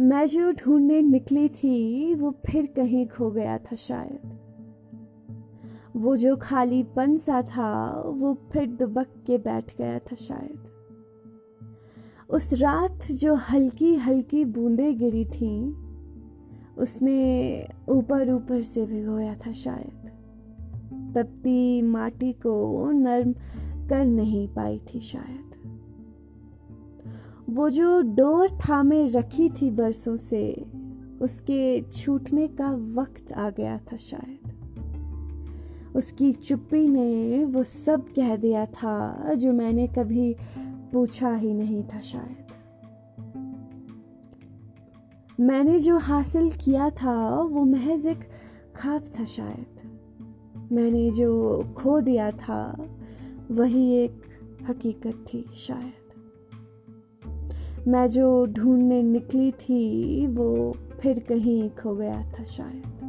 मैं जो ढूँढने निकली थी, वो फिर कहीं खो गया था शायद। वो जो खालीपन सा था, वो फिर दुबक के बैठ गया था शायद। उस रात जो हल्की हल्की बूंदें गिरी थी, उसने ऊपर ऊपर से भिगोया था शायद। तपती माटी को नर्म कर नहीं पाई थी शायद। वो जो डोर थामे रखी थी बरसों से, उसके छूटने का वक्त आ गया था शायद। उसकी चुप्पी ने वो सब कह दिया था, जो मैंने कभी पूछा ही नहीं था शायद। मैंने जो हासिल किया था, वो महज एक खाब था शायद। मैंने जो खो दिया था, वही एक हकीकत थी शायद। मैं जो ढूँढने निकली थी वो फिर कहीं खो गया था शायद।